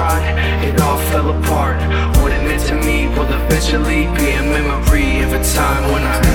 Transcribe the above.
tried, it all fell apart. What it meant to me will eventually be a memory of a time when I.